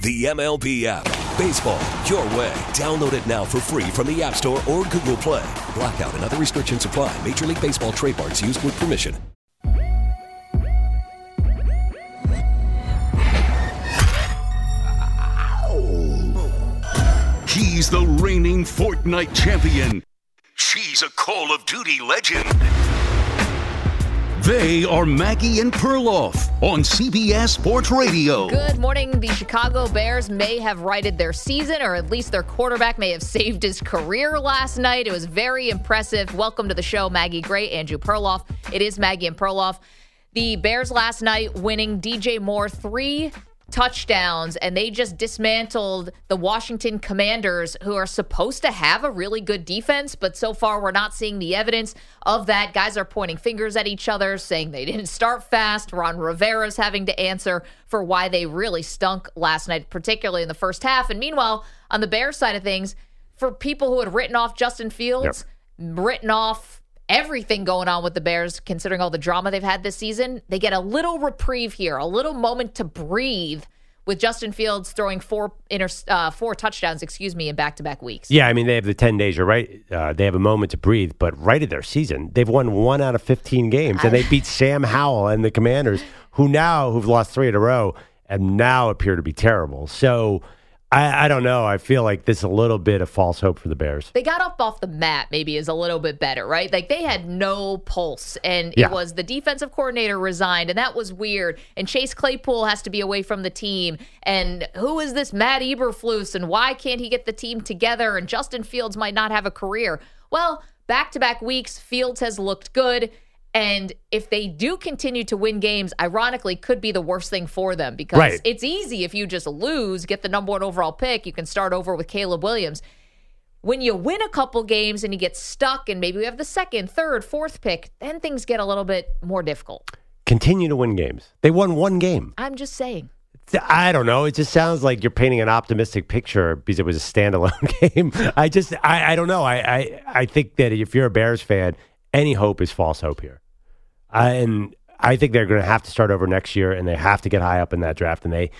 The MLB app. Baseball, your way. Download it now for free from the App Store or Google Play. Blackout and other restrictions apply. Major League Baseball trademarks used with permission. He's the reigning Fortnite champion. She's a Call of Duty legend. They are Maggie and Perloff on CBS Sports Radio. Good morning. The Chicago Bears may have righted their season, or at least their quarterback may have saved his career last night. It was very impressive. Welcome to the show, Maggie Gray, Andrew Perloff. It is Maggie and Perloff. The Bears last night winning DJ Moore three touchdowns and they just dismantled the Washington Commanders who are supposed to have a really good defense but so far we're not seeing the evidence of that. Guys are pointing fingers at each other saying they didn't start fast. Ron Rivera's having to answer for why they really stunk last night particularly in the first half. And meanwhile on the Bears side of things for people who had written off Justin Fields yep. written off everything going on with the Bears, considering all the drama they've had this season. They get a little reprieve here, a little moment to breathe with Justin Fields throwing four inter, uh, four touchdowns, excuse me, in back to back weeks. Yeah, I mean they have the ten days. You're right. Uh, they have a moment to breathe, but right at their season, they've won one out of fifteen games, and they beat Sam Howell and the Commanders, who now who've lost three in a row and now appear to be terrible. So I, I, don't know. I feel like this is a little bit of false hope for the Bears. They got up off the mat, maybe is a little bit better, right? Like they had no pulse, and yeah. it was the defensive coordinator resigned, and that was weird. And Chase Claypool has to be away from the team. And who is this Matt Eberflus, and why can't he get the team together? And Justin Fields might not have a career. Well, back to back weeks, Fields has looked good. And if they do continue to win games, ironically, could be the worst thing for them because right. it's easy if you just lose, get the number one overall pick, you can start over with Caleb Williams. When you win a couple games and you get stuck, and maybe we have the second, third, fourth pick, then things get a little bit more difficult. Continue to win games. They won one game. I'm just saying. I don't know. It just sounds like you're painting an optimistic picture because it was a standalone game. I just, I, I don't know. I, I, I think that if you're a Bears fan any hope is false hope here. Uh, and I think they're going to have to start over next year, and they have to get high up in that draft. And they,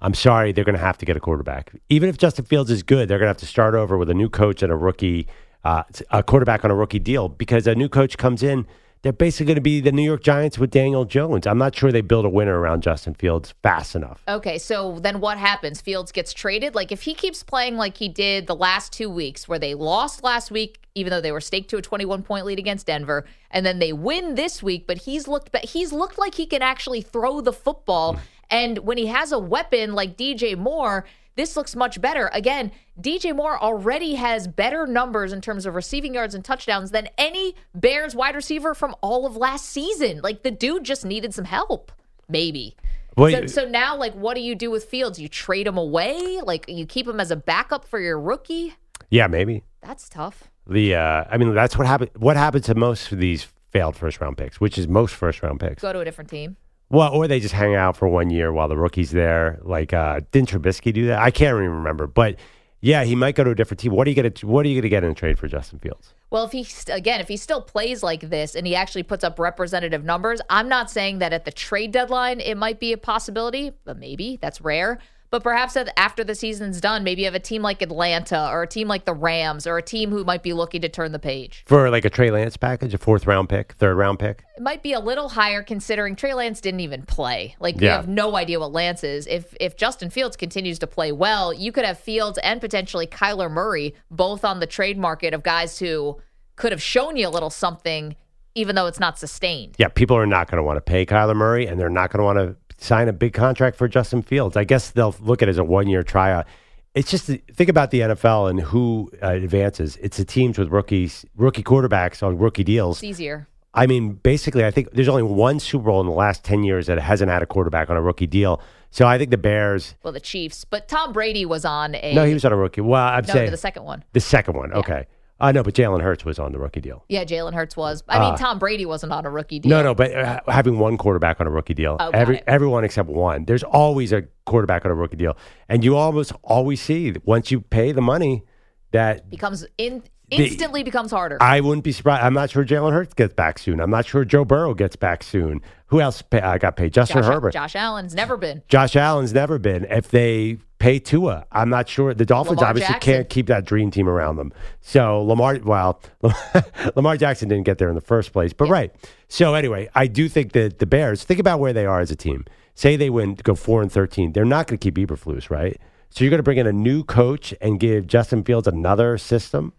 I'm sorry, they're going to have to get a quarterback. Even if Justin Fields is good, they're going to have to start over with a new coach and a rookie, uh, a quarterback on a rookie deal because a new coach comes in they're basically going to be the New York Giants with Daniel Jones. I'm not sure they build a winner around Justin Fields fast enough. Okay, so then what happens? Fields gets traded? Like if he keeps playing like he did the last two weeks, where they lost last week, even though they were staked to a 21 point lead against Denver, and then they win this week, but he's looked but he's looked like he can actually throw the football. Mm. And when he has a weapon like DJ Moore, this looks much better. Again, DJ Moore already has better numbers in terms of receiving yards and touchdowns than any Bears wide receiver from all of last season. Like the dude just needed some help, maybe. Well, so, so now, like, what do you do with Fields? You trade him away? Like, you keep him as a backup for your rookie? Yeah, maybe. That's tough. The uh, I mean, that's what happened. What happened to most of these failed first round picks, which is most first round picks? Go to a different team. Well, or they just hang out for one year while the rookie's there. Like, uh, didn't Trubisky do that? I can't even remember. But yeah, he might go to a different team. What are you going to What are you going to get in a trade for Justin Fields? Well, if he again, if he still plays like this and he actually puts up representative numbers, I'm not saying that at the trade deadline it might be a possibility, but maybe that's rare. But perhaps after the season's done, maybe you have a team like Atlanta or a team like the Rams or a team who might be looking to turn the page. For like a Trey Lance package, a fourth round pick, third round pick? It might be a little higher considering Trey Lance didn't even play. Like, we have no idea what Lance is. If, if Justin Fields continues to play well, you could have Fields and potentially Kyler Murray both on the trade market of guys who could have shown you a little something even though it's not sustained. Yeah, people are not going to want to pay Kyler Murray, and they're not going to want to sign a big contract for Justin Fields. I guess they'll look at it as a one year tryout. It's just think about the NFL and who uh, advances. It's the teams with rookies, rookie quarterbacks on rookie deals. It's easier. I mean, basically, I think there's only one Super Bowl in the last 10 years that hasn't had a quarterback on a rookie deal. So I think the Bears. Well, the Chiefs, but Tom Brady was on a. No, he was on a rookie. Well, I'm no, saying the second one. The second one, yeah. okay. Uh, know, but Jalen Hurts was on the rookie deal. Yeah, Jalen Hurts was. I mean, Uh, Tom Brady wasn't on a rookie deal. No, no, but uh, having one quarterback on a rookie deal, Oh, every everyone except one. There's always a quarterback on a rookie deal, and you almost always see once you pay the money that becomes in instantly becomes harder. I wouldn't be surprised. I'm not sure Jalen Hurts gets back soon. I'm not sure Joe Burrow gets back soon. Who else pay, uh, got paid? Justin Josh, Herbert. Josh Allen's never been. Josh Allen's never been. If they pay Tua, I'm not sure. The Dolphins Lamar obviously Jackson. can't keep that dream team around them. So Lamar, well, Lamar Jackson didn't get there in the first place. But right. So anyway, I do think that the Bears think about where they are as a team. Say they win, go four and thirteen. They're not going to keep Eberflus, right? So you're going to bring in a new coach and give Justin Fields another system.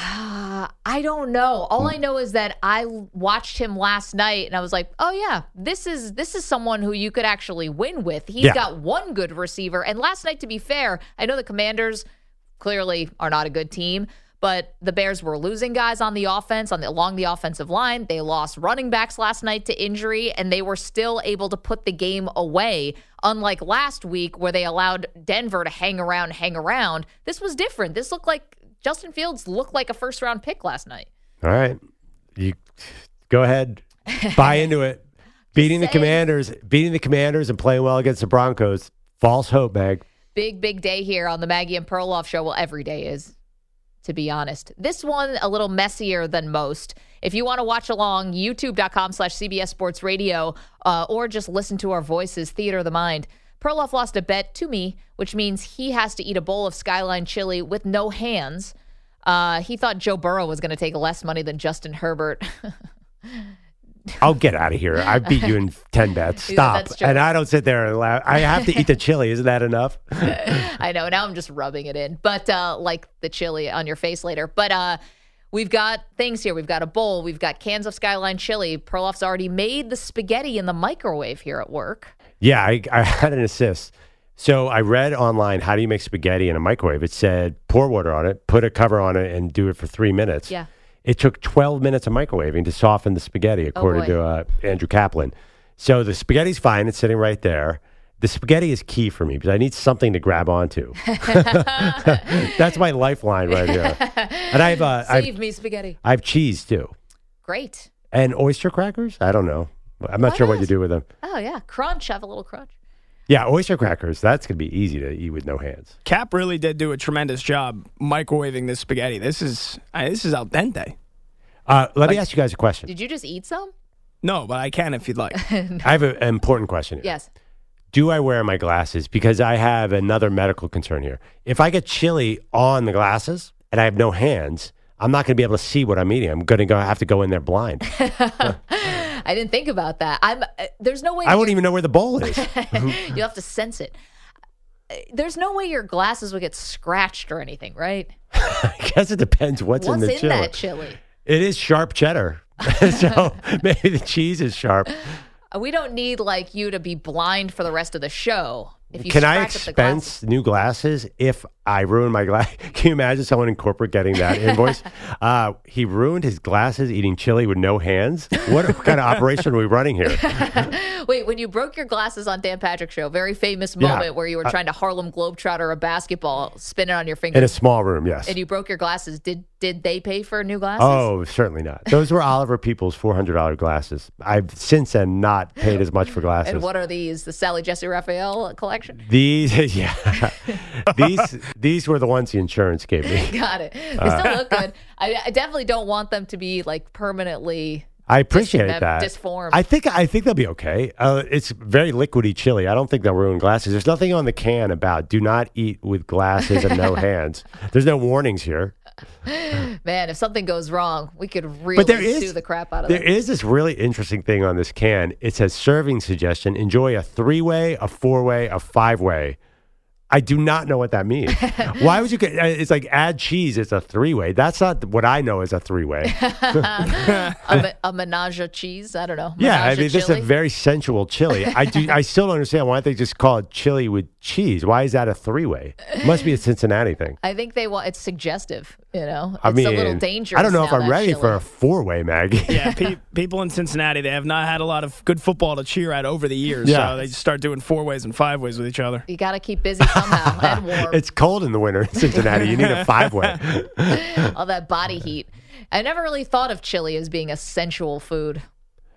Uh, I don't know. All I know is that I watched him last night and I was like, "Oh yeah, this is this is someone who you could actually win with. He's Yeah. got one good receiver." And last night to be fair, I know the Commanders clearly are not a good team, but the Bears were losing guys on the offense on the along the offensive line. They lost running backs last night to injury and they were still able to put the game away. Unlike last week where they allowed Denver to hang around, hang around. This was different. This looked like Justin Fields looked like a first round pick last night. All right, you go ahead, buy into it. Beating the. Commanders, beating the Commanders, and playing well against the Broncos. False hope, Meg. Big, big day here on the Maggie and Perloff show. Well, every day is, to be honest. This one a little messier than most. If you want to watch along, youtube.com slash CBS Sports Radio, uh, or just listen to our voices, Theater of the Mind. Perloff lost a bet to me, which means he has to eat a bowl of Skyline chili with no hands. Uh, he thought Joe Burrow was going to take less money than Justin Herbert. I'll get out of here. I beat you in 10 bets. Stop. and I don't sit there and laugh. I have to eat the chili. Isn't that enough? I know. Now I'm just rubbing it in, but uh, like the chili on your face later. But uh, we've got things here. We've got a bowl. We've got cans of Skyline chili. Perloff's already made the spaghetti in the microwave here at work. Yeah, I, I had an assist. So I read online how do you make spaghetti in a microwave? It said pour water on it, put a cover on it, and do it for three minutes. Yeah. It took 12 minutes of microwaving to soften the spaghetti, according boy. to uh, Andrew Kaplan. So the spaghetti's fine. It's sitting right there. The spaghetti is key for me because I need something to grab onto. That's my lifeline right here. And I have, uh, I have, me spaghetti. I have cheese too. Great. And oyster crackers? I don't know. I'm not Why sure what not? you do with them. Oh yeah, crunch. Have a little crunch. Yeah, oyster crackers. That's going to be easy to eat with no hands. Cap really did do a tremendous job microwaving this spaghetti. This is I, this is al dente. Uh, let me ask you guys a question. Did you just eat some? No, but I can if you'd like. I have a- an important question. Here. Yes. Do I wear my glasses? Because I have another medical concern here. If I get chili on the glasses and I have no hands, I'm not going to be able to see what I'm eating. I'm going to go have to go in there blind. I didn't think about that. I'm. Uh, there's no way. I wouldn't even know where the bowl is. You'll have to sense it. Uh, There's no way your glasses would get scratched or anything, right? I guess it depends what's, What's in the in chili. that chili? It is sharp cheddar, so maybe the cheese is sharp. We don't need like you to be blind for the rest of the show. Can I expense new glasses if I ruin my glass? Can you imagine someone in corporate getting that invoice? uh, he ruined his glasses eating chili with no hands. What kind of operation are we running here? Wait, when you broke your glasses on Dan Patrick show, very famous Yeah. moment where you were trying to Harlem Globetrotter a basketball, spin it on your finger In a small room, yes. and you broke your glasses. Did did they pay for new glasses? Oh, certainly not. Those were Oliver Peoples four hundred dollar glasses. I've since then not paid as much for glasses. and what are these? The Sally Jessy Raphael collection? These? Yeah, these these were the ones the insurance gave me. Got it. They Uh. still look good. I, I definitely don't want them to be like permanently. I appreciate Dismem- that. disformed. I think I think they'll be okay. Uh, it's very liquidy chili. I don't think they'll ruin glasses. There's nothing on the can about do not eat with glasses and no hands. There's no warnings here. Man, if something goes wrong, we could really But there is sue the crap out of There them. is this really interesting thing on this can. It says serving suggestion: enjoy a three-way, a four-way, a five-way. I do not know what that means. Why would you get? uh, It's like add cheese. It's a three-way. That's not what I know as a three-way. a, me- a menage a cheese. I don't know. yeah, I a mean this is a very sensual chili. I do. I still don't understand why they just call it chili with cheese. Why is that a three-way? Must be a Cincinnati thing. I think they want. It's suggestive. You know, it's I mean, a little dangerous. I don't know if I'm ready chili. for a four-way, Maggie. yeah, pe- people in Cincinnati they have not had a lot of good football to cheer at over the years. Yeah. So they just start doing four ways and five ways with each other. You got to keep busy somehow and warm. It's cold in the winter in Cincinnati. You need a five way. All that body heat. I never really thought of chili as being a sensual food.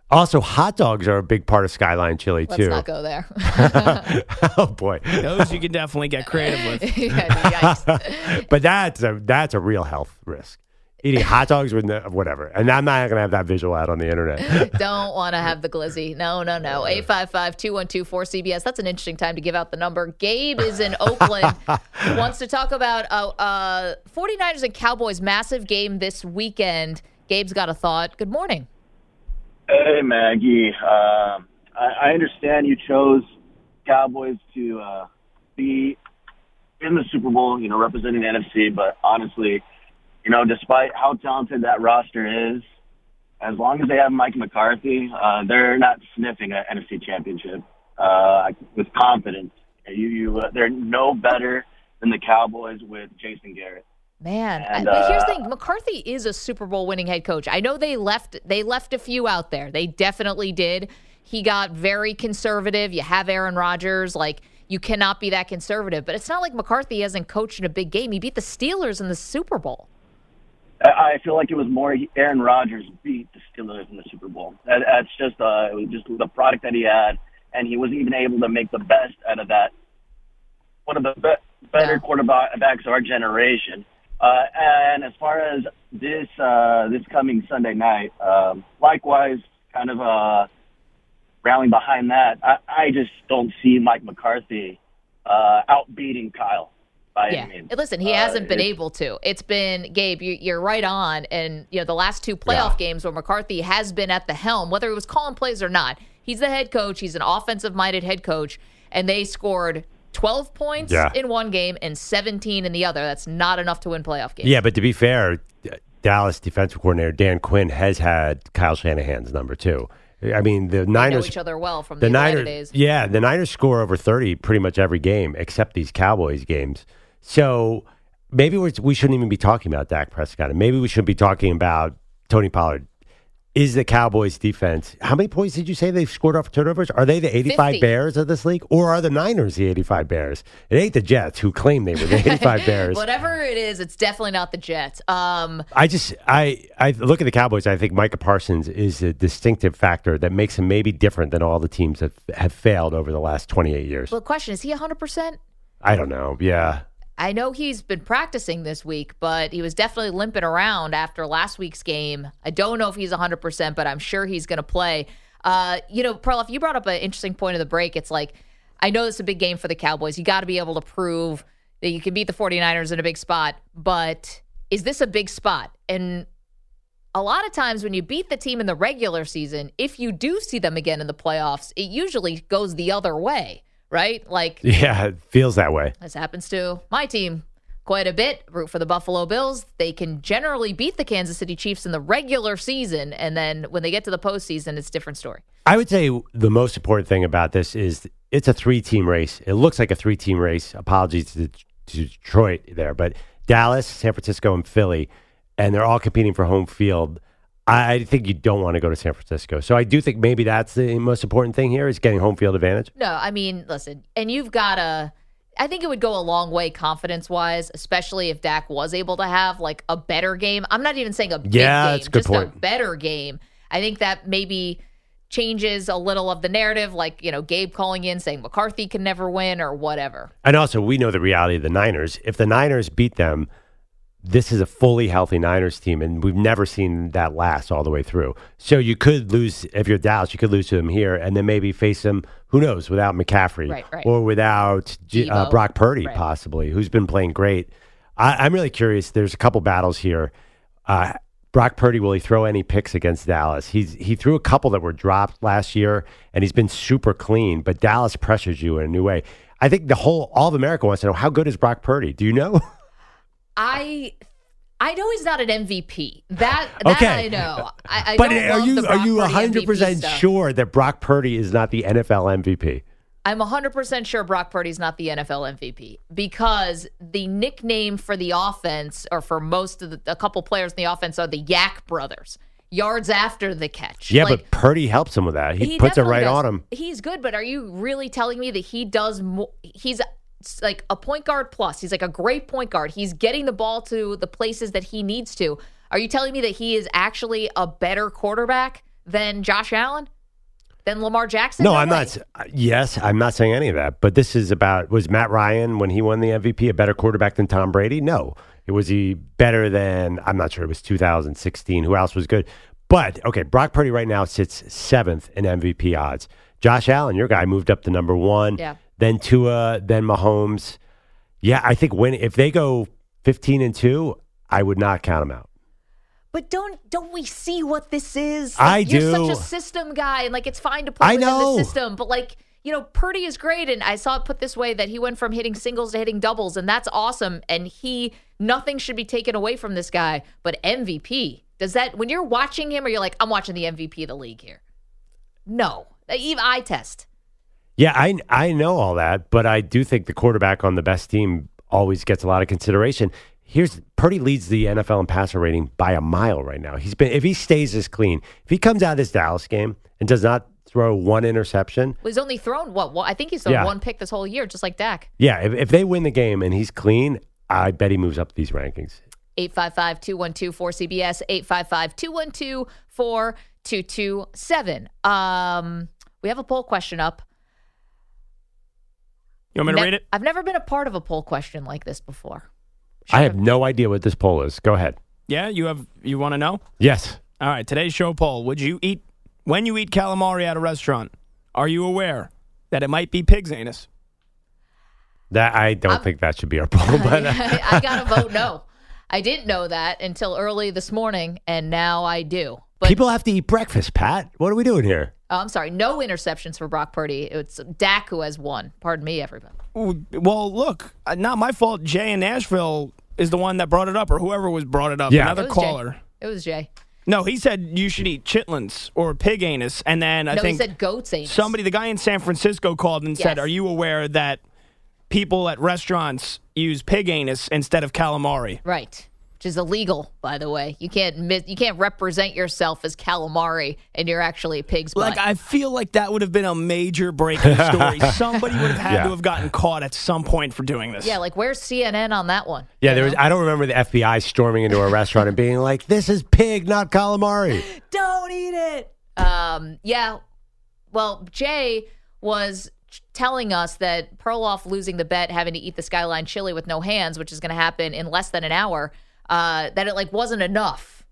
Also, hot dogs are a big part of Skyline Chili Let's too. not go there. oh boy, Those you can definitely get creative with. Yeah, yikes. but that's a that's a real health risk. Eating hot dogs with no, whatever, and I'm not going to have that visual out on the internet. Don't want to have the glizzy. No, no, no. 855 212 4CBS. That's an interesting time to give out the number. Gabe is in Oakland. wants to talk about uh, uh, 49ers and Cowboys massive game this weekend. Gabe's got a thought. Good morning. Hey, Maggie. Um, I, I understand you chose Cowboys to uh, be in the Super Bowl, you know, representing the NFC, but honestly, you know, despite how talented that roster is, as long as they have Mike McCarthy, uh, they're not sniffing an NFC championship uh, with confidence. You, you, uh, they're no better than the Cowboys with Jason Garrett. Man, And, but here's the uh, thing: McCarthy is a Super Bowl winning head coach. I know they left they left a few out there. They definitely did. He got very conservative. You have Aaron Rodgers, like you cannot be that conservative. But it's not like McCarthy hasn't coached in a big game. He beat the Steelers in the Super Bowl. I feel like it was more Aaron Rodgers beat the Steelers in the Super Bowl. That, that's just uh, it was just the product that he had, and he was even able to make the best out of that. One of the be- better quarterbacks of our generation. Uh, and as far as this uh, this coming Sunday night, um, likewise, kind of uh, rallying behind that, I, I just don't see Mike McCarthy uh, outbeating Kyle by Yeah. any means. Listen, he Uh, hasn't been able to. It's been Gabe. You, you're right on. And you know the last two playoff Yeah. games where McCarthy has been at the helm, whether he was calling plays or not, he's the head coach. He's an offensive-minded head coach, and they scored 12 points Yeah. in one game and 17 in the other. That's not enough to win playoff games. yeah, but to be fair, Dallas defensive coordinator Dan Quinn has had Kyle Shanahan's number too. I mean, the Niners each other well from the, the Niners, days. yeah, the Niners score over thirty pretty much every game except these Cowboys games. So maybe we're, we shouldn't even be talking about Dak Prescott. And maybe we should be talking about Tony Pollard. Is the Cowboys defense? How many points did you say they've scored off turnovers? Are they the eighty-five 50. Bears of this league, or are the Niners the eighty-five Bears? It ain't the Jets who claim they were the eighty-five Bears. Whatever it is, it's definitely not the Jets. Um, I just I I look at the Cowboys. I think Micah Parsons is a distinctive factor that makes him maybe different than all the teams that have failed over the last twenty-eight years. well, the question is he 100%? I don't know. Yeah. I know he's been practicing this week, but he was definitely limping around after last week's game. I don't know if he's 100%, but I'm sure he's going to play. Uh, you know, Perloff, you brought up an interesting point of the break. It's like, I know is a big game for the Cowboys. You got to be able to prove that you can beat the 49ers in a big spot, but is this a big spot? And a lot of times when you beat the team in the regular season, if you do see them again in the playoffs, it usually goes the other way, right? Like, Yeah, it feels that way. this happens to my team quite a bit. Root for the Buffalo Bills. They can generally beat the Kansas City Chiefs in the regular season, and then when they get to the postseason, it's a different story. I would say the most important thing about this is it's a three team race. It looks like a three team race. Apologies to, to Detroit there, but Dallas, San Francisco, and Philly, and they're all competing for home field. I, think you don't want to go to San Francisco. So I do think maybe that's the most important thing here is getting home field advantage. No, I mean, listen, and you've got to. I think it would go a long way confidence wise, especially if Dak was able to have like a better game. I'm not even saying a big Yeah, game, that's a good just a point. better game. I think that maybe changes a little of the narrative, like, you know, Gabe calling in saying McCarthy can never win or whatever. And also, we know the reality of the Niners. If the Niners beat them, this is a fully healthy Niners team, and we've never seen that last all the way through. So you could lose if you're Dallas. You could lose to them here, and then maybe face them. Who knows? Without McCaffrey Right, right. or without uh, Brock Purdy, Right. possibly, who's been playing great. I, I'm really curious. There's a couple battles here. Uh, Brock Purdy will he throw any picks against Dallas? He's he threw a couple that were dropped last year, and he's been super clean. But Dallas pressures you in a new way. I think the whole all of America wants to know how good is Brock Purdy. Do you know? I I know he's not an MVP. That that Okay. I know. I, I but are you are you hundred percent sure that Brock Purdy is not the NFL MVP? I'm 100% sure Brock Purdy's not the NFL MVP because the nickname for the offense, or for most of the, a couple players in the offense, are the Yak brothers. Yards after the catch. Yeah, Like, but Purdy helps him with that. He, puts it right does. on him. He's good, but are you really telling me that he does more? He's like a point guard plus. He's like a great point guard. He's getting the ball to the places that he needs to. Are you telling me that he is actually a better quarterback than Josh Allen? Than Lamar Jackson? No, I'm way. not. uh, Yes, I'm not saying any of that. But this is about was Matt Ryan when he won the MVP a better quarterback than Tom Brady? No. It was he better than I'm not sure. It was 2016. Who else was good? But okay, Brock Purdy right now sits seventh in MVP odds. Josh Allen, your guy, moved up to number one. Yeah. Then Tua, then Mahomes. Yeah, I think when if they go 15 and two, I would not count them out. But don't don't we see what this is? I you're do. such a system guy, and like it's fine to play I within know. the system, but like you know, Purdy is great, and I saw it put this way that he went from hitting singles to hitting doubles, and that's awesome. And he nothing should be taken away from this guy, but MVP does that when you're watching him, or you're like, I'm watching the MVP of the league here. No, even eye test. Yeah, I I know all that, but I do think the quarterback on the best team always gets a lot of consideration. Here's Purdy leads the NFL in passer rating by a mile right now. He's been if he stays this clean, if he comes out of this Dallas game and does not throw one interception, Well, he's only thrown what? one- I think he's thrown Yeah. one pick this whole year, just like Dak. yeah, if, if they win the game and he's clean, I bet he moves up these rankings. 855 212 4CBS, 855 212 4227. Um, we have a poll question up. You want me to Ne- read it? I've never been a part of a poll question like this before. I have no idea what this poll is. Go ahead. Yeah, you have. You want to know? Yes. All right. Today's show poll: Would you eat when you eat calamari at a restaurant? Are you aware that it might be pig's anus? That I don't think that should be our poll, but uh, I, I got to vote no. I didn't know that until early this morning, and now I do. But people have to eat breakfast, Pat. What are we doing here? Oh, I'm sorry, no interceptions for Brock Purdy. It's Dak who has one. Pardon me, everyone. Ooh, Well, look, uh, not my fault. Jay in Nashville is the one that brought it up, or whoever was brought it up. Yeah. Another It was Jay. caller. It was Jay. No, he said you should eat chitlins or pig anus, and then I no, think he said goat's anus. somebody, the guy in San Francisco, called and said, "Are you aware that people at restaurants use pig anus instead of calamari?" Right. Which is illegal, by the way. You can't mis- you can't represent yourself as calamari and you're actually a pig's butt. Like I feel like that would have been a major breaking story. Somebody would have had Yeah. to have gotten caught at some point for doing this. yeah, like where's CNN on that one? Yeah, You there was. I don't remember the FBI storming into a restaurant and being like, "This is pig, not calamari." Don't eat it. Um, yeah. Well, Jay was telling us that Perloff losing the bet, having to eat the Skyline chili with no hands, which is going to happen in less than an hour, uh, that it like wasn't enough.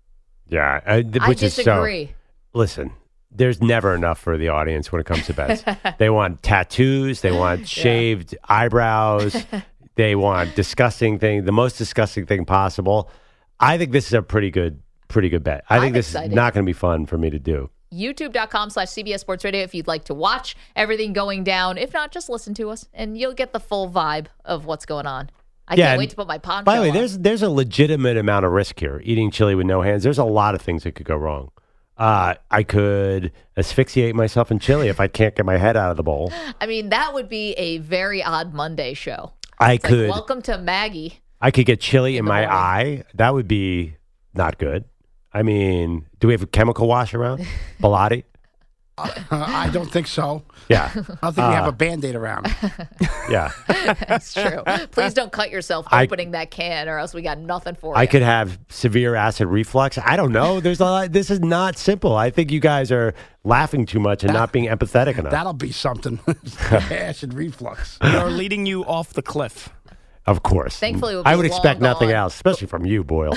Yeah, th- I which is so. disagree. Listen, there's never enough for the audience when it comes to bets. they want tattoos, they want shaved eyebrows, they want disgusting thing, the most disgusting thing possible. I think this is a pretty good, pretty good bet. I think I'm this excited. is not going to be fun for me to do. youtube.com slash CBS Sports Radio if you'd like to watch everything going down. If not, just listen to us and you'll get the full vibe of what's going on. I Yeah, can't wait to put my poncho By the way, on. there's there's a legitimate amount of risk here. Eating chili with no hands. There's a lot of things that could go wrong. Uh, I could asphyxiate myself in chili if I can't get my head out of the bowl. I mean, that would be a very odd Monday show. I It's could like, welcome to Maggie. I could get chili in the my morning. eye. That would be not good. I mean, do we have a chemical wash around? Bilotti? Uh, I don't think so. Yeah. I don't think we have a band aid around. Yeah. That's true. Please don't cut yourself I- opening that can, or else we got nothing for it. I you. could have severe acid reflux. I don't know. There's a lot. This is not simple. I think you guys are laughing too much and not being empathetic enough. That'll be something. Acid reflux. They're leading you off the cliff. Of course. Thankfully, we'll I be would expect long nothing gone. else, especially from you, Boyle.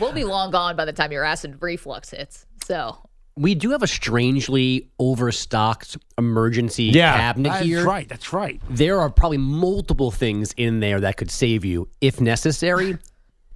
We'll be long gone by the time your acid reflux hits. So We do have a strangely overstocked emergency Yeah. cabinet That's here. That's right. That's right. There are probably multiple things in there that could save you if necessary,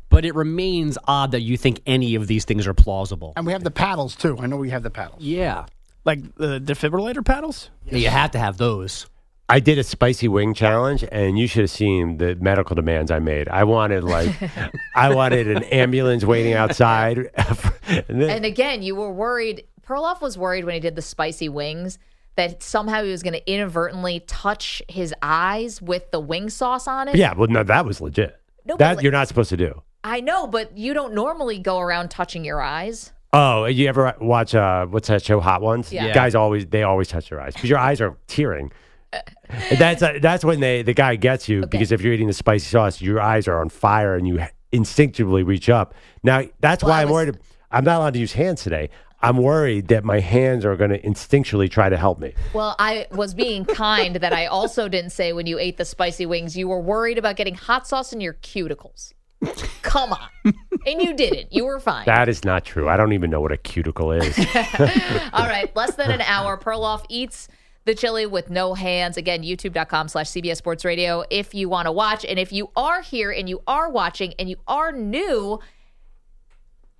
but it remains odd that you think any of these things are plausible. And we have the paddles too. I know we have the paddles. Yeah. Like the defibrillator paddles? You have to have those. I did a spicy wing challenge, and you should have seen the medical demands I made. I wanted like, I wanted an ambulance waiting outside. and then- And again, you were worried. Perloff was worried when he did the spicy wings that somehow he was going to inadvertently touch his eyes with the wing sauce on it. yeah, well, no, that was legit. No, that like- you're not supposed to do. I know, but you don't normally go around touching your eyes. Oh, you ever watch uh, what's that show, Hot Ones? Yeah. Yeah. Guys always they always touch their eyes because your eyes are tearing. That's uh, that's when they the guy gets you because if you're eating the spicy sauce, your eyes are on fire and you instinctively reach up. Now that's Well, why I'm was- worried. I'm not allowed to use hands today. I'm worried that my hands are going to instinctually try to help me. Well, I was being kind that I also didn't say when you ate the spicy wings you were worried about getting hot sauce in your cuticles. Come on. And you didn't. You were fine. That is not true. I don't even know what a cuticle is. All right, less than an hour. Perloff eats the chili with no hands. Again, youtube.com slash CBS Sports Radio if you want to watch. And if you are here and you are watching and you are new,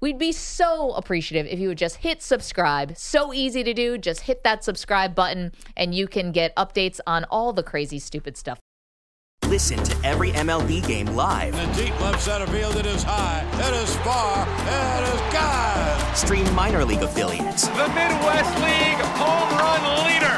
we'd be so appreciative if you would just hit subscribe. So easy to do. Just hit that subscribe button and you can get updates on all the crazy, stupid stuff. Listen to every MLB game live. In the deep left center field, it is high, it is far, it is God. Stream minor league affiliates The Midwest League home run leader.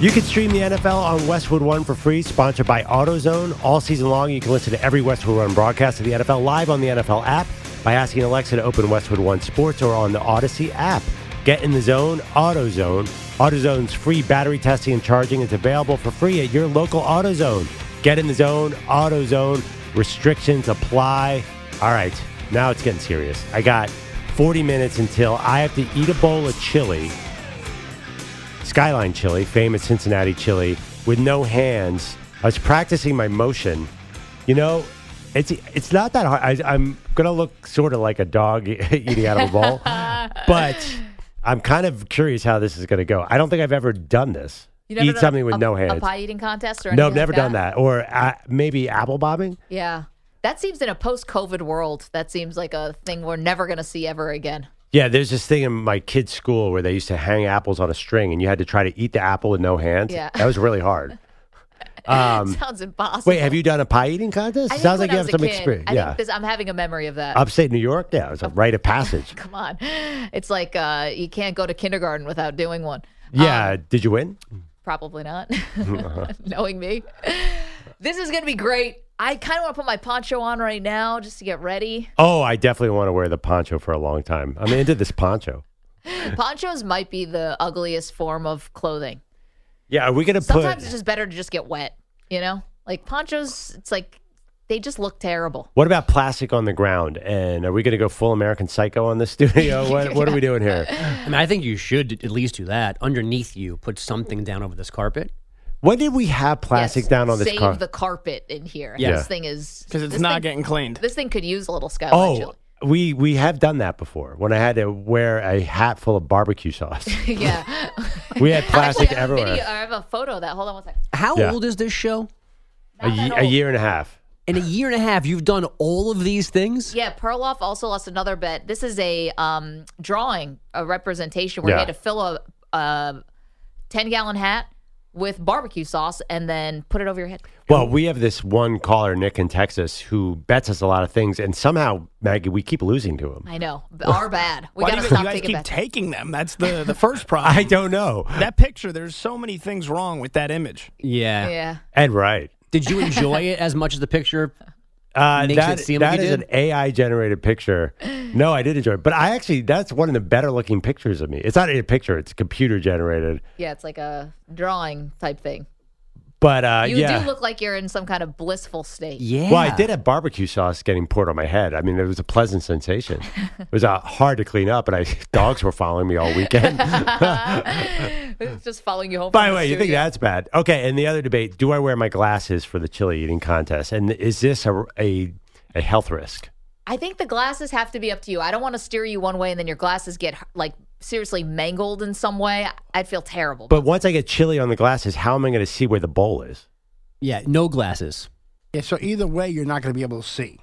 You can stream the NFL on Westwood One for free, sponsored by AutoZone. All season long, you can listen to every Westwood One broadcast of the NFL live on the NFL app by asking Alexa to open Westwood One Sports or on the Odyssey app. Get in the zone, AutoZone. AutoZone's free battery testing and charging is available for free at your local AutoZone. Get in the zone, AutoZone. Restrictions apply. All right, now it's getting serious. I got 40 minutes until I have to eat a bowl of chili Skyline chili, famous Cincinnati chili, with no hands. I was practicing my motion. You know, it's it's not that hard. I, I'm gonna look sort of like a dog eating out of a bowl, but I'm kind of curious how this is gonna go. I don't think I've ever done this. You never Eat done something a, with a- no A hands. pie eating contest or No, I've never like done that? that. Or uh, maybe apple bobbing. Yeah. That seems in a post COVID world, that seems like a thing we're never going to see ever again. Yeah, there's this thing in my kids' school where they used to hang apples on a string, and you had to try to eat the apple with no hands. Yeah. that was really hard. Um, Sounds impossible. wait, have you done a pie eating contest? I think sounds when like you have was a some kid, experience. I yeah, think this, I'm having a memory of that. upstate New York. Yeah, it was a rite of passage. Come on. It's like uh, you can't go to kindergarten without doing one. Yeah, Um, did you win? Probably not. Uh-huh. Knowing me. This is going to be great. I kind of want to put my poncho on right now just to get ready. Oh, I definitely want to wear the poncho for a long time. I'm into this poncho. Ponchos might be the ugliest form of clothing. Yeah, are we gonna Sometimes put? it's just better to just get wet, you know? Like ponchos, it's like they just look terrible. What about plastic on the ground? And are we gonna go full American Psycho on the studio? What What are we doing here? I mean, I think you should at least do that. Underneath you, put something down over this carpet. When did we have plastic Yes, down on this car? Save car? the carpet in here. Yeah. This thing is because it's not thing- getting cleaned. This thing could use a little skyline oh, chili. we we have done that before. When I had to wear a hat full of barbecue sauce, yeah. we had plastic Actually, I everywhere. video- I have a photo of that. Hold on one second. How Yeah. old is this show? A, ye- a year and a half. In a year and a half, you've done all of these things. Yeah, Perloff also lost another bet. This is a um, drawing, a representation where Yeah. he had to fill a, a 10 gallon hat with barbecue sauce and then put it over your head. Well, we have this one caller, Nick in Texas, who bets us a lot of things, and somehow, Maggie, we keep losing to him. I know. Are bad. We Why got do to you, stop you guys taking keep bets. taking them? That's the, the first problem. I don't know. That picture, there's so many things wrong with that image. Yeah. yeah. And right. Did you enjoy it as much as the picture? Uh, Makes that it seem like that you is did? an AI generated picture. No, I did enjoy it, but I actually that's one of the better looking pictures of me. It's not a picture; it's computer generated. Yeah, it's like a drawing type thing. But uh, You yeah, do look like you're in some kind of blissful state. Yeah. well, I did have barbecue sauce getting poured on my head. I mean, it was a pleasant sensation. it was uh, hard to clean up, and I dogs were following me all weekend. Just following you home. By from the way, you think that's bad? Okay, and the other debate: Do I wear my glasses for the chili eating contest? And is this a a, a health risk? I think the glasses have to be up to you. I don't want to steer you one way and then your glasses get like seriously mangled in some way. I'd feel terrible. But once I get chili on the glasses, how am I going to see where the bowl is? Yeah, no glasses. Yeah, so either way, you're not going to be able to see.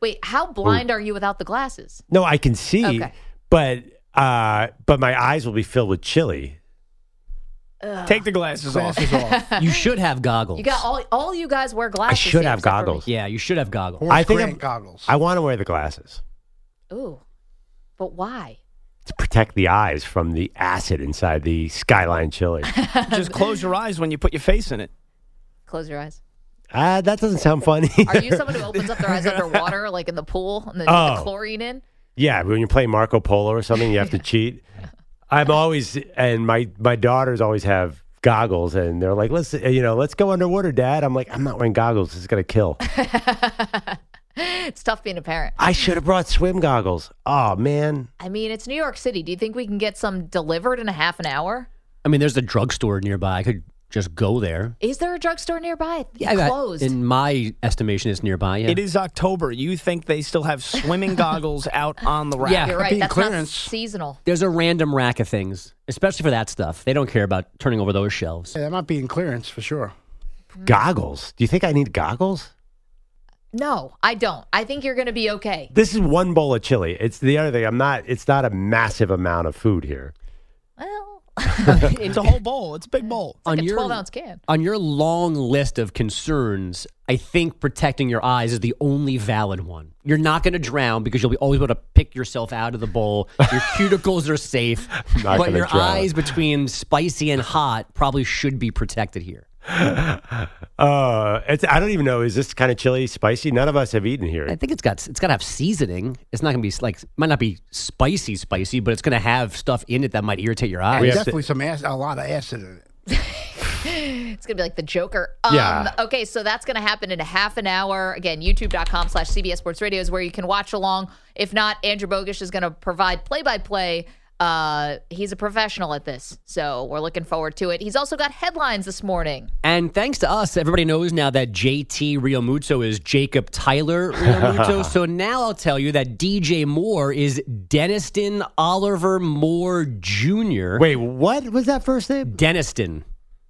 Wait, how blind are you without the glasses? No, I can see, Okay. but uh, but my eyes will be filled with chili. Take the glasses off. Glasses off. You should have goggles. You got all all you guys wear glasses. I should have except for me. goggles. Yeah, you should have goggles. Horse I think I'm- goggles. I want to wear the glasses. Ooh, but why? To protect the eyes from the acid inside the Skyline chili. Just close your eyes when you put your face in it. Close your eyes. Ah, that doesn't sound funny. Are you someone who opens up their eyes underwater, like in the pool, and then put Oh. the chlorine in? Yeah, when you're playing Marco Polo or something, you have to cheat. I'm always, and my my daughters always have goggles, and they're like, "Let's, you know, let's go underwater, Dad." I'm like, "I'm not wearing goggles. This is gonna kill." It's tough being a parent. I should have brought swim goggles. Oh man, I mean, it's New York City. Do you think we can get some delivered in a half an hour? I mean, there's a drugstore nearby. I could just go there. Is there a drugstore nearby? It's I- closed. in my estimation, it's nearby. Yeah. It is October. You think they still have swimming goggles out on the rack? Yeah. You're right. be in That's not seasonal. There's a random rack of things, especially for that stuff. They don't care about turning over those shelves. Yeah, that might be in clearance for sure. Mm. goggles. Do you think I need goggles? No, I don't. I think you're going to be okay. This is one bowl of chili. It's the other thing. I'm not. It's not a massive amount of food here. Well, It's a whole bowl. It's a big bowl. like On a your- 12 ounce can. On your long list of concerns, I think protecting your eyes is the only valid one. You're not going to drown because you'll be always able to pick yourself out of the bowl. Your cuticles are safe, Not but your drown. eyes between spicy and hot probably should be protected here. Uh, it's. I don't even know. Is this kind of chili spicy? None of us have eaten here. I think it's got it's got to have seasoning. It's not going to be like might not be spicy spicy, but it's going to have stuff in it that might irritate your eyes. We have to- Definitely some acid, a lot of acid in it. It's going to be like the Joker. Um, Yeah. Okay, so that's going to happen in a half an hour. Again, youtube.com slash CBS Sports Radio is where you can watch along. If not, Andrew Bogusch is going to provide play by play. Uh, he's a professional at this, so we're looking forward to it. He's also got headlines this morning. And thanks to us, everybody knows now that JT Realmuto is Jacob Tyler Realmuto. so now I'll tell you that DJ Moore is Deniston Oliver Moore Jr. Wait, what was that first name? Deniston.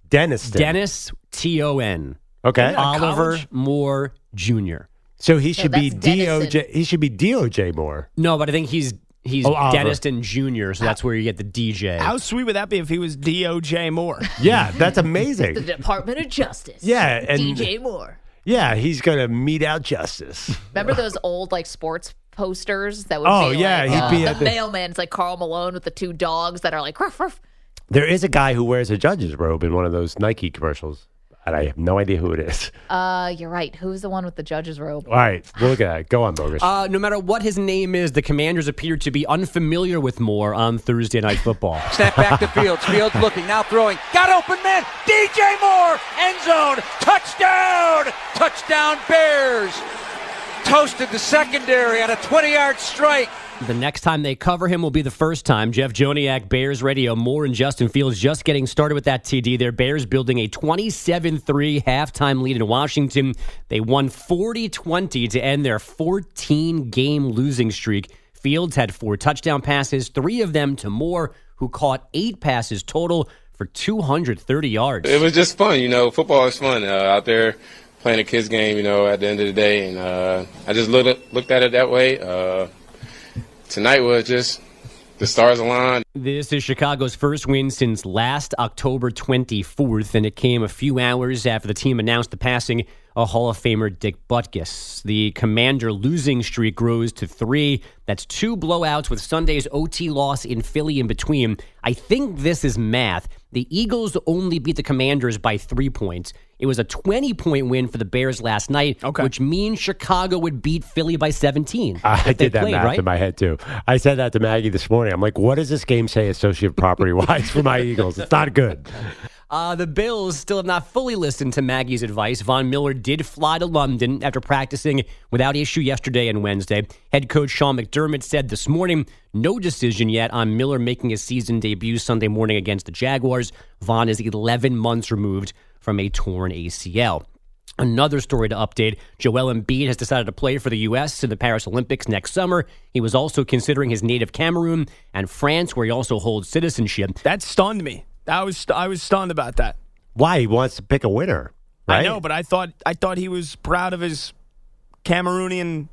Dennis. Dennis T O N. Okay. Oliver college? Moore Jr. So he should be that's DOJ. He should be DOJ more. No, but I think he's he's Oh, Oliver. Deniston Jr. So that's where you get the DJ. How sweet would that be if he was DOJ Moore? Yeah, that's amazing. The. Department of Justice. Yeah, and- DJ Moore. Yeah, he's gonna mete out justice. Remember those old like sports posters that would Oh, be yeah, like, he'd uh, be the, at the- mailman. It's like Karl Malone with the two dogs that are like ruff ruff. There is a guy who wears a judge's robe in one of those Nike commercials, and I have no idea who it is. Uh, you're right. Who's the one with the judge's robe? All right, we'll look at that. Go on, Bogus. Uh, no matter what his name is, the Commanders appear to be unfamiliar with Moore on Thursday Night Football. Snap back to Fields. Fields looking, now throwing. Got open man. DJ Moore. End zone. Touchdown. Touchdown Bears. Toasted the secondary on a 20 yard strike. The next time they cover him will be the first time. Jeff Joniak, Bears Radio. Moore and Justin Fields just getting started with that TD. Their Bears building a 27 3 halftime lead in Washington. They won 40 20 to end their 14 game losing streak. Fields had four touchdown passes, three of them to Moore, who caught eight passes total for 230 yards. It was just fun, you know. Football is fun uh, out there playing a kids game, you know. At the end of the day, and uh, I just looked at, it that way. Uh, tonight was just the stars aligned. This is Chicago's first win since last October 24th, and it came a few hours after the team announced the passing of Hall of Famer Dick Butkus. The Commander losing streak grows to three. That's two blowouts with Sunday's OT loss in Philly in between. I think this is math. The Eagles only beat the Commanders by three points. It was a 20 point win for the Bears last night, which means Chicago would beat Philly by 17. I did that played, math right? in my head too. I said that to Maggie this morning. I'm like, what does this game say associative property wise for my Eagles? It's not good. Uh, the Bills still have not fully listened to Maggie's advice. Von Miller did fly to London after practicing without issue yesterday and Wednesday. Head coach Sean McDermott said this morning, no decision yet on Miller making his season debut Sunday morning against the Jaguars. Von is 11 months removed from a torn ACL. Another story to update Joel Embiid has decided to play for the U.S. in the Paris Olympics next summer. He was also considering his native Cameroon and France, where he also holds citizenship. That stunned me. I was st- I was stunned about that. Why he wants to pick a winner? Right? I know, but I thought I thought he was proud of his Cameroonian.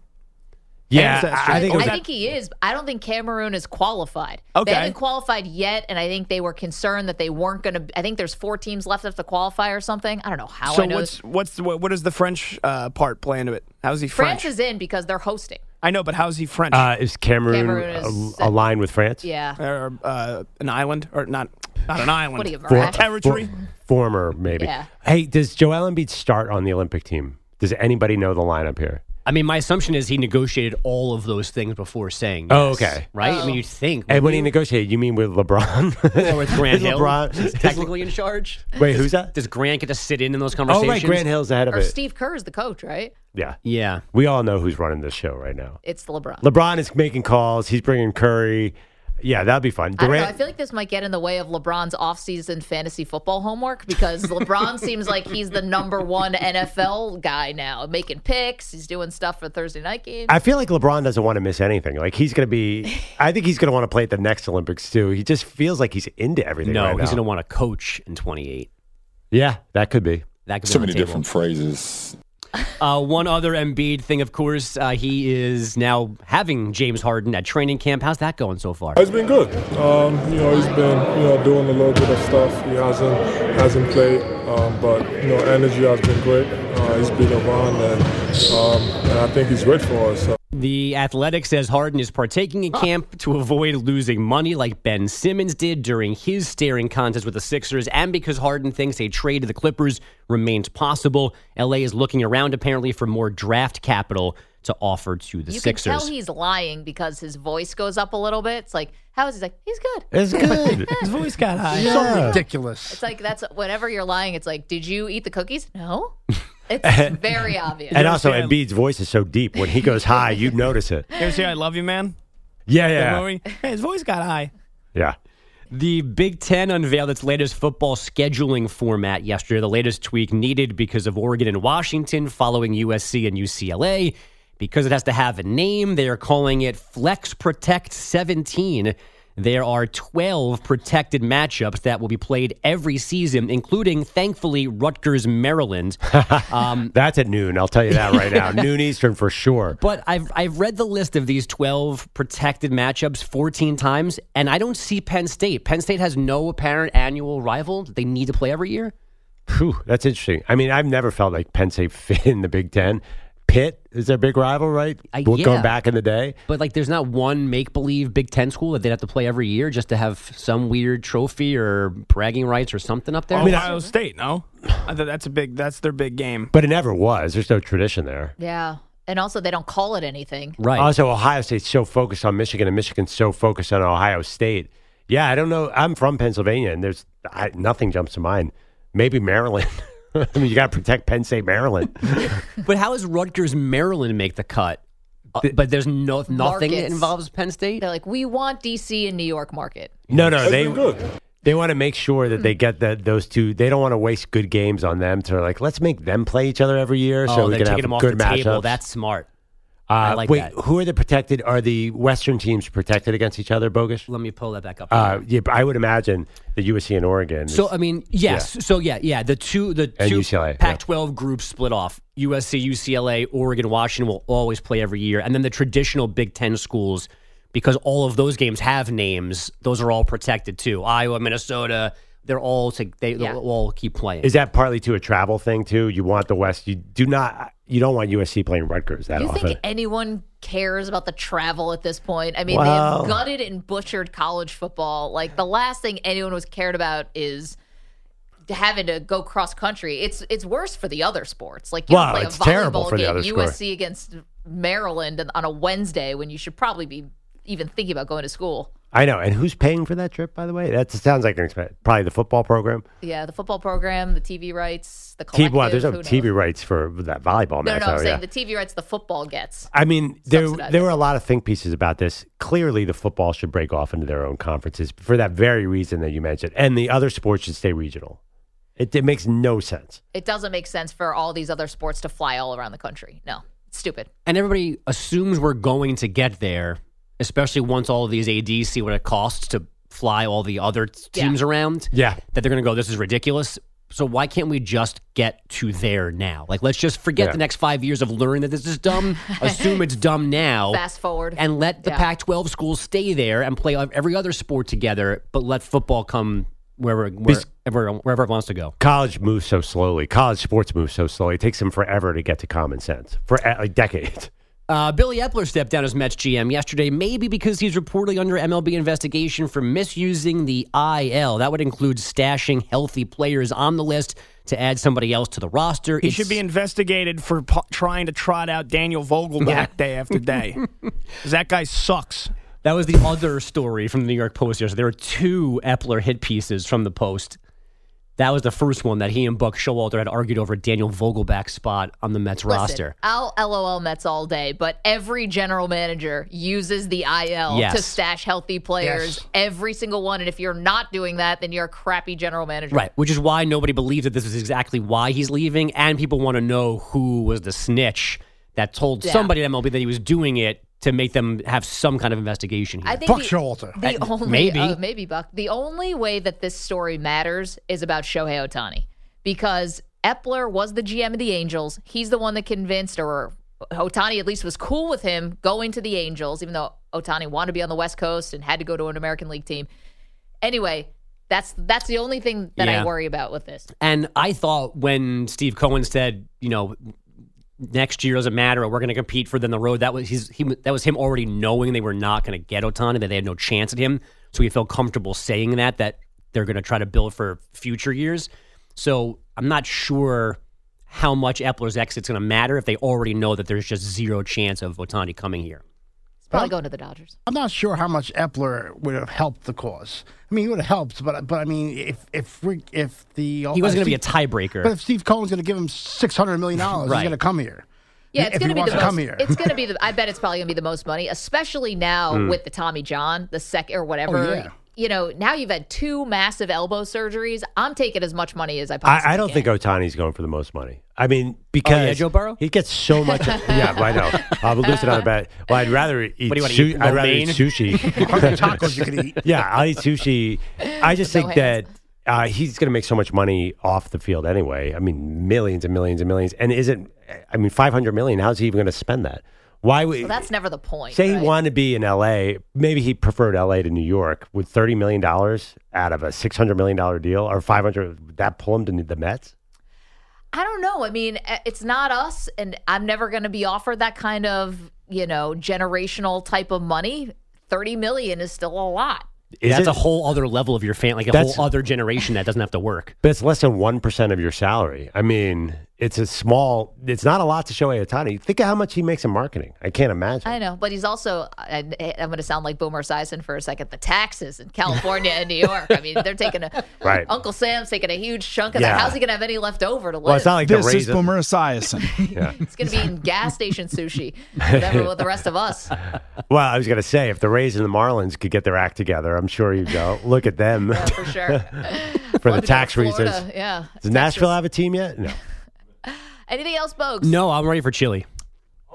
Yeah, ancestry. I think was I that- think he is. I don't think Cameroon is qualified. Okay. They haven't qualified yet, and I think they were concerned that they weren't going to. I think there's four teams left to qualify or something. I don't know how so I know. what's what's the, what, what is the French uh, part play into it? How's he France French? is in because they're hosting. I know, but how's he French? Uh, is Cameroon, Cameroon is- a- aligned with France? Yeah. or uh, an island, or not? Not an island. What are you, For- territory? for- former, maybe. Yeah. Hey, does Joel Embiid start on the Olympic team? Does anybody know the lineup here? I mean, my assumption is he negotiated all of those things before saying. Oh, okay. Right? I Oh. mean, you'd think. And when wouldn't he negotiated, you mean with LeBron? Or with Grant Is Hill, LeBron who's technically in charge. Wait, who's that? Does Grant get to sit in in those conversations? Oh, right. Grant Hill's ahead of Or it. Steve Kerr's the coach, right? Yeah. Yeah. We all know who's running this show right now. It's LeBron. LeBron is making calls. He's bringing Curry. Yeah, that'd be fun. I don't know. I feel like this might get in the way of LeBron's offseason fantasy football homework because LeBron seems like he's the number one NFL guy now, making picks. He's doing stuff for Thursday night games. I feel like LeBron doesn't want to miss anything. Like he's going to be. I think he's going to want to play at the next Olympics too. He just feels like he's into everything. No, right he's going to want to coach in 28. Yeah, that could be. That could be So on many different phrases. Uh, one other Embiid thing, of course, uh, he is now having James Harden at training camp. How's that going so far? It's been good. Um, you know, he's been you know doing a little bit of stuff. He hasn't hasn't played, um, but you know, energy has been great. Uh, he's been around, and um, and I think he's great for us. So. The Athletic says Harden is partaking in camp to avoid losing money like Ben Simmons did during his staring contest with the Sixers, and because Harden thinks a trade to the Clippers remains possible. LA is looking around apparently for more draft capital to offer to the you Sixers. can tell he's lying because his voice goes up a little bit. It's like, how is he? Like, he's good. It's good. His voice got high. So ridiculous. It's like that's whenever you're lying. It's like, did you eat the cookies? No. It's very obvious. and also, understand? Embiid's voice is so deep. When he goes high, you notice it. You ever see I Love You Man? Yeah, yeah. Hey, his voice got high. yeah. The Big Ten unveiled its latest football scheduling format yesterday, the latest tweak needed because of Oregon and Washington following USC and UCLA. Because it has to have a name, they are calling it Flex Protect 17. There are 12 protected matchups that will be played every season, including, thankfully, Rutgers, Maryland. Um, that's at noon. I'll tell you that right now. noon Eastern for sure. But I've I've read the list of these 12 protected matchups 14 times, and I don't see Penn State. Penn State has no apparent annual rival that they need to play every year. Whew, that's interesting. I mean, I've never felt like Penn State fit in the Big Ten. Pitt is their big rival, right? I- Well, yeah. Going back in the day. But like, there's not one make believe Big Ten school that they'd have to play every year just to have some weird trophy or bragging rights or something up there. Ohio State, no? I that's a big. That's their big game. But it never was. There's no tradition there. yeah, and also they don't call it anything. right. Also, Ohio State's so focused on Michigan, and Michigan's so focused on Ohio State. Yeah, I don't know. I'm from Pennsylvania, and there's I, nothing jumps to mind. Maybe Maryland. I mean, you got to protect Penn State, Maryland. but how does Rutgers, Maryland make the cut? Uh, but there's no nothing that involves Penn State. They're like, we want DC and New York market. No, no, they they want to make sure that they get the, those two. They don't want to waste good games on them. To like, let's make them play each other every year, oh, so we they're can have them off good the matchups. table. That's smart. Uh, I like wait, that. who are the protected? Are the Western teams protected against each other? Bogus. Let me pull that back up. Uh, yeah, but I would imagine the USC and Oregon. So I mean, yes. So yeah, yeah. The two, the And two UCLA. Pac-12 groups split off. USC, UCLA, Oregon, Washington will always play every year, and then the traditional Big Ten schools, because all of those games have names. Those are all protected too. Iowa, Minnesota, they're all to, they Yeah. they'll all keep playing. Is that partly to a travel thing too? You want the West. You do not. You don't want USC playing Rutgers that Do you often. think anyone cares about the travel at this point? I mean, Well- they have gutted and butchered college football. Like the last thing anyone was cared about is having to go cross country. It's it's worse for the other sports. Like you Well, play it's a volleyball terrible for the game, other sport. USC against Maryland on a Wednesday when you should probably be even thinking about going to school. I know. And who's paying for that trip? By the way, that sounds like an expense. Probably the football program. Yeah, the football program, the TV rights, the TV. collective. Well, there's no? TV rights for that volleyball No, no, match. no. I'm saying yeah. the TV rights the football gets. I mean, there Subsidized. there were a lot of think pieces about this. Clearly, the football should break off into their own conferences for that very reason that you mentioned, and the other sports should stay regional. It, it makes no sense. It doesn't make sense for all these other sports to fly all around the country. No, it's stupid. and everybody assumes we're going to get there, especially once all of these ADs see what it costs to fly all the other t- Yeah. teams around. Yeah. That they're going to go, this is ridiculous. So why can't we just get to there now? Like, let's just forget Yeah. the next five years of learning that this is dumb, assume it's dumb now, Fast forward. and let the Yeah. Pac-12 schools stay there and play every other sport together, but let football come wherever wherever wherever it wants to go. College moves so slowly. College sports move so slowly. It takes them forever to get to common sense for uh, like decades. Uh, Billy Eppler stepped down as Mets GM yesterday, maybe because he's reportedly under MLB investigation for misusing the IL. That would include stashing healthy players on the list to add somebody else to the roster. He It's- should be investigated for po- trying to trot out Daniel Vogelbach Yeah. day after day. that guy sucks. That was the other story from the New York Post yesterday. There were two Eppler hit pieces from the Post. That was the first one that he and Buck Showalter had argued over Daniel Vogelbach's spot on the Mets Listen, roster. I'll LOL Mets all day, but every general manager uses the IL Yes. to stash healthy players. Yes. Every single one. And if you're not doing that, then you're a crappy general manager. Right, which is why nobody believes that this is exactly why he's leaving, and people want to know who was the snitch that told Yeah. somebody at MLB that he was doing it to make them have some kind of investigation here. I think the, the Uh, only maybe. uh, maybe Buck. The only way that this story matters is about Shohei Ohtani because Eppler was the GM of the Angels. He's the one that convinced, or Ohtani at least was cool with him going to the Angels, even though Ohtani wanted to be on the West Coast and had to go to an American League team. Anyway, that's that's the only thing that Yeah. I worry about with this. And I thought when Steve Cohen said, you know, next year doesn't matter, we're going to compete for them the road. That was he's he that was him already knowing they were not going to get Ohtani, that they had no chance at him. So he felt comfortable saying that that they're going to try to build for future years. So I'm not sure how much Eppler's exit's going to matter if they already know that there's just zero chance of Ohtani coming here. It's probably going to the Dodgers. I'm not sure how much Eppler would have helped the cause. I mean, he would have helped, but but I mean, if if we- if the He wasn't uh, going to be a tiebreaker. But if Steve Cohen's going to give him six hundred million dollars, Right. he's going to come here. Yeah, it's going to be the most. to come here. It's going to be the. I bet it's probably going to be the most money, especially now Mm. with the Tommy John, the second or whatever. Oh, yeah. You know, now you've had two massive elbow surgeries. I'm taking as much money as I possibly I, I don't can. think Ohtani's going for the most money. I mean, because Oh, yeah, Joe Burrow? he gets so much. yeah, I know. I'll lose it on a bet. Well, I'd rather eat. What do you wanna su- eat, I'd rather eat sushi. Tacos you could eat? Yeah, I'll eat sushi. I just No think that uh, he's going to make so much money off the field anyway. I mean, millions and millions and millions. And isn't? I mean, five hundred million. How's he even going to spend that? Why would? Well, that's never the point. Say right? he wanted to be in L.A. Maybe he preferred L.A. to New York. Would thirty million dollars out of a six hundred million dollar deal or five hundred? Would that pull him to the Mets? I don't know. I mean, uh, it's not us, and I'm never going to be offered that kind of you know generational type of money. Thirty million is still a lot. Is That's it? a whole other level of your fan, like a That's- whole other generation that doesn't have to work. But it's less than one percent of your salary. I mean, it's a small. It's not a lot to show Ohtani. Think of how much he makes in marketing. I can't imagine. I know, but he's also. I, I'm going to sound like Boomer Esiason for a second. The taxes in California and New York. I mean, they're taking a. Right. Uncle Sam's taking a huge chunk of Yeah. that. How's he going to have any left over to live? Well, it's not like This the is raise. Boomer Esiason. yeah. He's going to be eating gas station sushi, whatever with the rest of us. Well, I was going to say if the Rays and the Marlins could get their act together, I'm sure you'd go look at them For sure. for Love the tax reasons. Yeah. Does Nashville have a team yet? No. Anything else, Bogues? No, I'm ready for chili.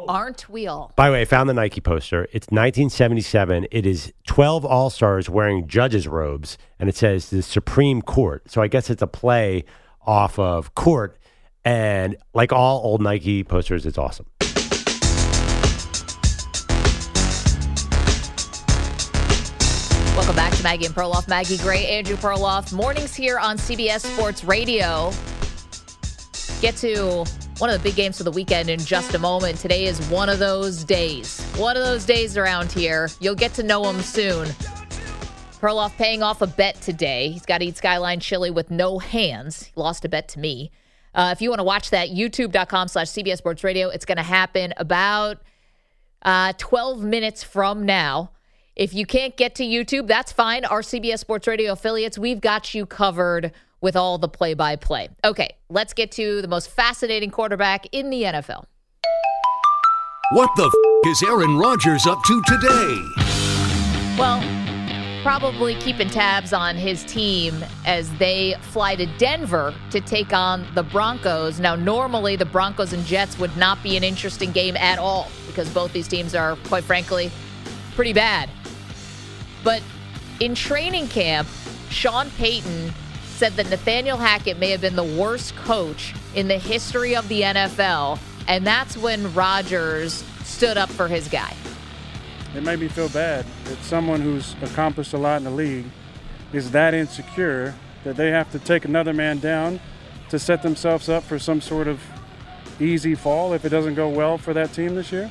Aren't we all? By the way, I found the Nike poster. It's 1977. It is 12 All Stars wearing judges' robes, and it says the Supreme Court. So I guess it's a play off of Court. And like all old Nike posters, it's awesome. Welcome back to Maggie and Perloff. Maggie Gray, Andrew Perloff. Mornings here on CBS Sports Radio. Get to one of the big games of the weekend in just a moment. Today is one of those days. One of those days around here. You'll get to know him soon. Perloff paying off a bet today. He's got to eat Skyline chili with no hands. He lost a bet to me. Uh, if you want to watch that, youtube.com slash CBS Sports Radio. It's going to happen about uh, 12 minutes from now. If you can't get to YouTube, that's fine. Our CBS Sports Radio affiliates, we've got you covered with all the play by play. Okay, let's get to the most fascinating quarterback in the NFL. What the f- is Aaron Rodgers up to today? Well, probably keeping tabs on his team as they fly to Denver to take on the Broncos. Now, normally the Broncos and Jets would not be an interesting game at all because both these teams are, quite frankly, pretty bad. But in training camp, Sean Payton said that Nathaniel Hackett may have been the worst coach in the history of the NFL. And that's when Rodgers stood up for his guy. It made me feel bad that someone who's accomplished a lot in the league is that insecure that they have to take another man down to set themselves up for some sort of easy fall if it doesn't go well for that team this year.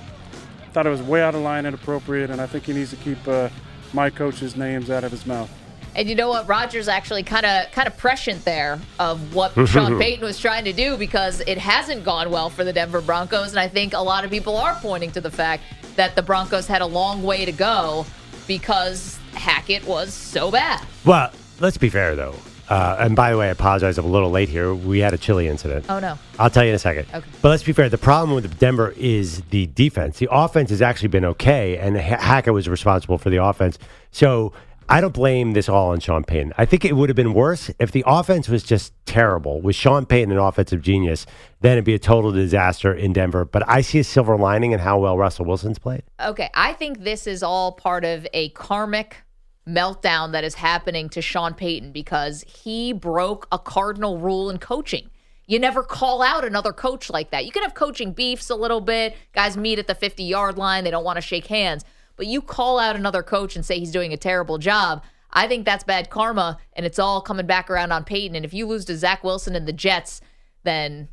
I thought it was way out of line, and inappropriate, and I think he needs to keep uh, my coach's names out of his mouth. And you know what? Rodgers actually kind of kind of prescient there of what Sean Payton was trying to do because it hasn't gone well for the Denver Broncos, and I think a lot of people are pointing to the fact that the Broncos had a long way to go because Hackett was so bad. Well, let's be fair though. Uh, and by the way, I apologize. I'm a little late here. We had a chili incident. Oh no. I'll tell you in a second. Okay. But let's be fair. The problem with Denver is the defense. The offense has actually been okay, and Ha- Hackett was responsible for the offense. So I don't blame this all on Sean Payton. I think it would have been worse if the offense was just terrible. With Sean Payton an offensive genius, then it'd be a total disaster in Denver. But I see a silver lining in how well Russell Wilson's played. Okay, I think this is all part of a karmic meltdown that is happening to Sean Payton because he broke a cardinal rule in coaching. You never call out another coach like that. You can have coaching beefs a little bit. Guys meet at the 50 yard line, they don't want to shake hands. But you call out another coach and say he's doing a terrible job. I think that's bad karma, and it's all coming back around on Payton. And if you lose to Zach Wilson and the Jets, then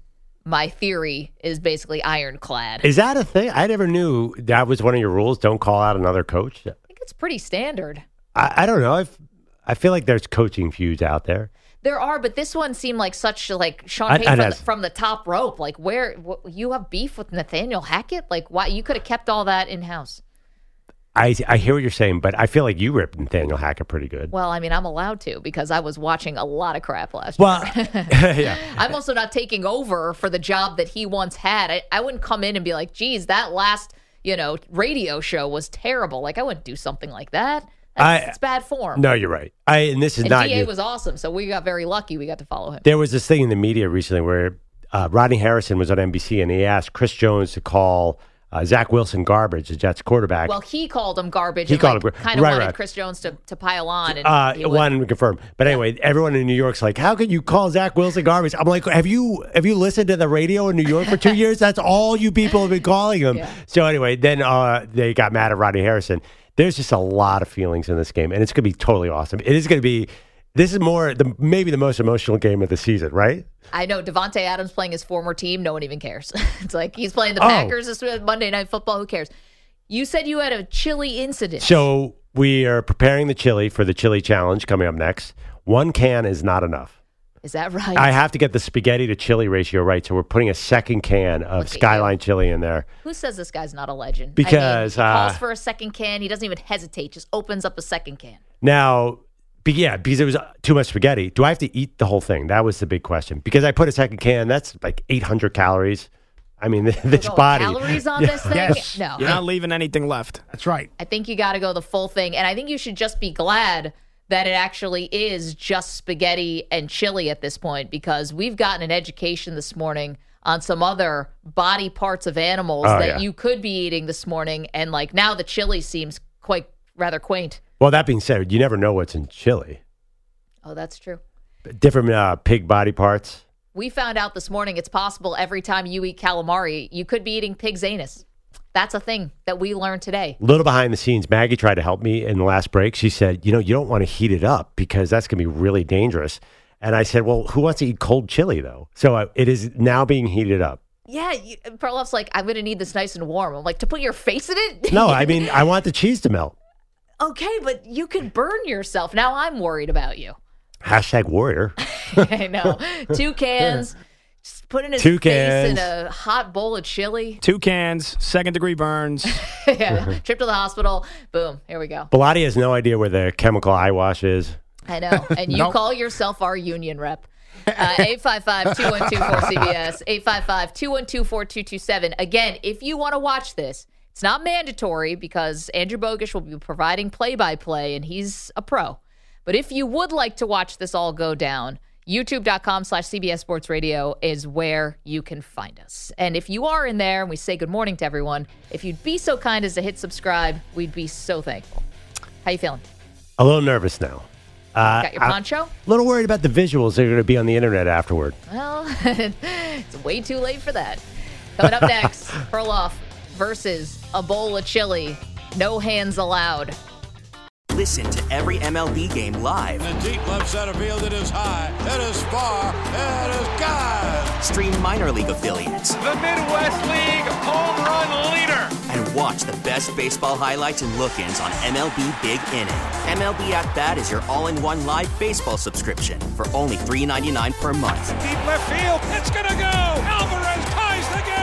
my theory is basically ironclad. Is that a thing? I never knew that was one of your rules. Don't call out another coach. I think it's pretty standard. I, I don't know. I've, I feel like there's coaching feuds out there. There are, but this one seemed like such like Sean I- Payton I from, the, from the top rope. Like, where wh- you have beef with Nathaniel Hackett? Like, why you could have kept all that in house? I, I hear what you're saying, but I feel like you ripped Nathaniel Hackett pretty good. Well, I mean, I'm allowed to because I was watching a lot of crap last Well, year. yeah. I'm also not taking over for the job that he once had. I, I wouldn't come in and be like, geez, that last, you know, radio show was terrible. Like, I wouldn't do something like that. That's, I- it's bad form. No, you're right. I and this is and not DA you. was awesome, so we got very lucky. We got to follow him. There was this thing in the media recently where uh, Rodney Harrison was on NBC and he asked Chris Jones to call uh, Zach Wilson garbage, the Jets quarterback. Well, he called him garbage. He and called like, him kind of right, wanted right. Chris Jones to, to pile on. And uh, he wanted to confirm, but anyway, everyone in New York's like, "How could you call Zach Wilson garbage?" I'm like, "Have you have you listened to the radio in New York for two years? That's all you people have been calling him." So anyway, then uh, they got mad at Rodney Harrison. There's just a lot of feelings in this game, and it's going to be totally awesome. It is going to be. This is more the maybe the most emotional game of the season, right? I know Davante Adams playing his former team. No one even cares. it's like he's playing the Oh. Packers this Monday Night Football. Who cares? You said you had a chili incident. So we are preparing the chili for the chili challenge coming up next. One can is not enough. Is that right? I have to get the spaghetti to chili ratio right, so we're putting a second can of Skyline chili in there. Who says this guy's not a legend? Because, I mean, he uh, calls for a second can. He doesn't even hesitate. Just opens up a second can. Now, be, yeah, because it was uh, too much spaghetti. Do I have to eat the whole thing? That was the big question. Because I put a second can, that's like 800 calories. I mean, this Go body. calories on this thing? No. You're not leaving anything left. That's right. I think you got to go the full thing. And I think you should just be glad that it actually is just spaghetti and chili at this point because we've gotten an education this morning on some other body parts of animals Oh, that yeah. you could be eating this morning. And like now the chili seems quite rather quaint. Well, that being said, you never know what's in chili. Oh, that's true. Different uh, pig body parts. We found out this morning it's possible every time you eat calamari, you could be eating pig's anus. That's a thing that we learned today. A little behind the scenes, Maggie tried to help me in the last break. She said, "You know, you don't want to heat it up because that's going to be really dangerous." And I said, "Well, who wants to eat cold chili though?" So uh, it is now being heated up. Yeah, you, Perloff's like, I'm going to need this nice and warm. I'm like, to put your face in it? No, I mean, I want the cheese to melt. Okay, but you could burn yourself. Now I'm worried about you. Hashtag warrior. I know. Two cans. Just put in his Two face in cans. a hot bowl of chili. Two cans, second degree burns. yeah. Trip to the hospital. Boom. Here we go. Bellotti has no idea where the chemical eye wash is. I know. And you Nope. call yourself our union rep. Uh, 855 212 cbs 855 212 4227. Again, if you want to watch this, it's not mandatory because Andrew Bogusch will be providing play by play and he's a pro. But if you would like to watch this all go down, youtube.com slash CBS Sports Radio is where you can find us. And if you are in there and we say good morning to everyone, if you'd be so kind as to hit subscribe, we'd be so thankful. How you feeling? A little nervous now. Uh, Got your poncho? A little worried about the visuals that are going to be on the internet afterward. Well, it's way too late for that. Coming up next, Perloff versus a bowl of chili. No hands allowed. Listen to every MLB game live. In the deep left center field, it is high, it is far, it is God. Stream minor league affiliates. The Midwest League home run leader. And watch the best baseball highlights and look ins on MLB Big Inning. MLB At Bat is your all in one live baseball subscription for only $3.99 per month. Deep left field, it's going to go. Alvarez ties the game.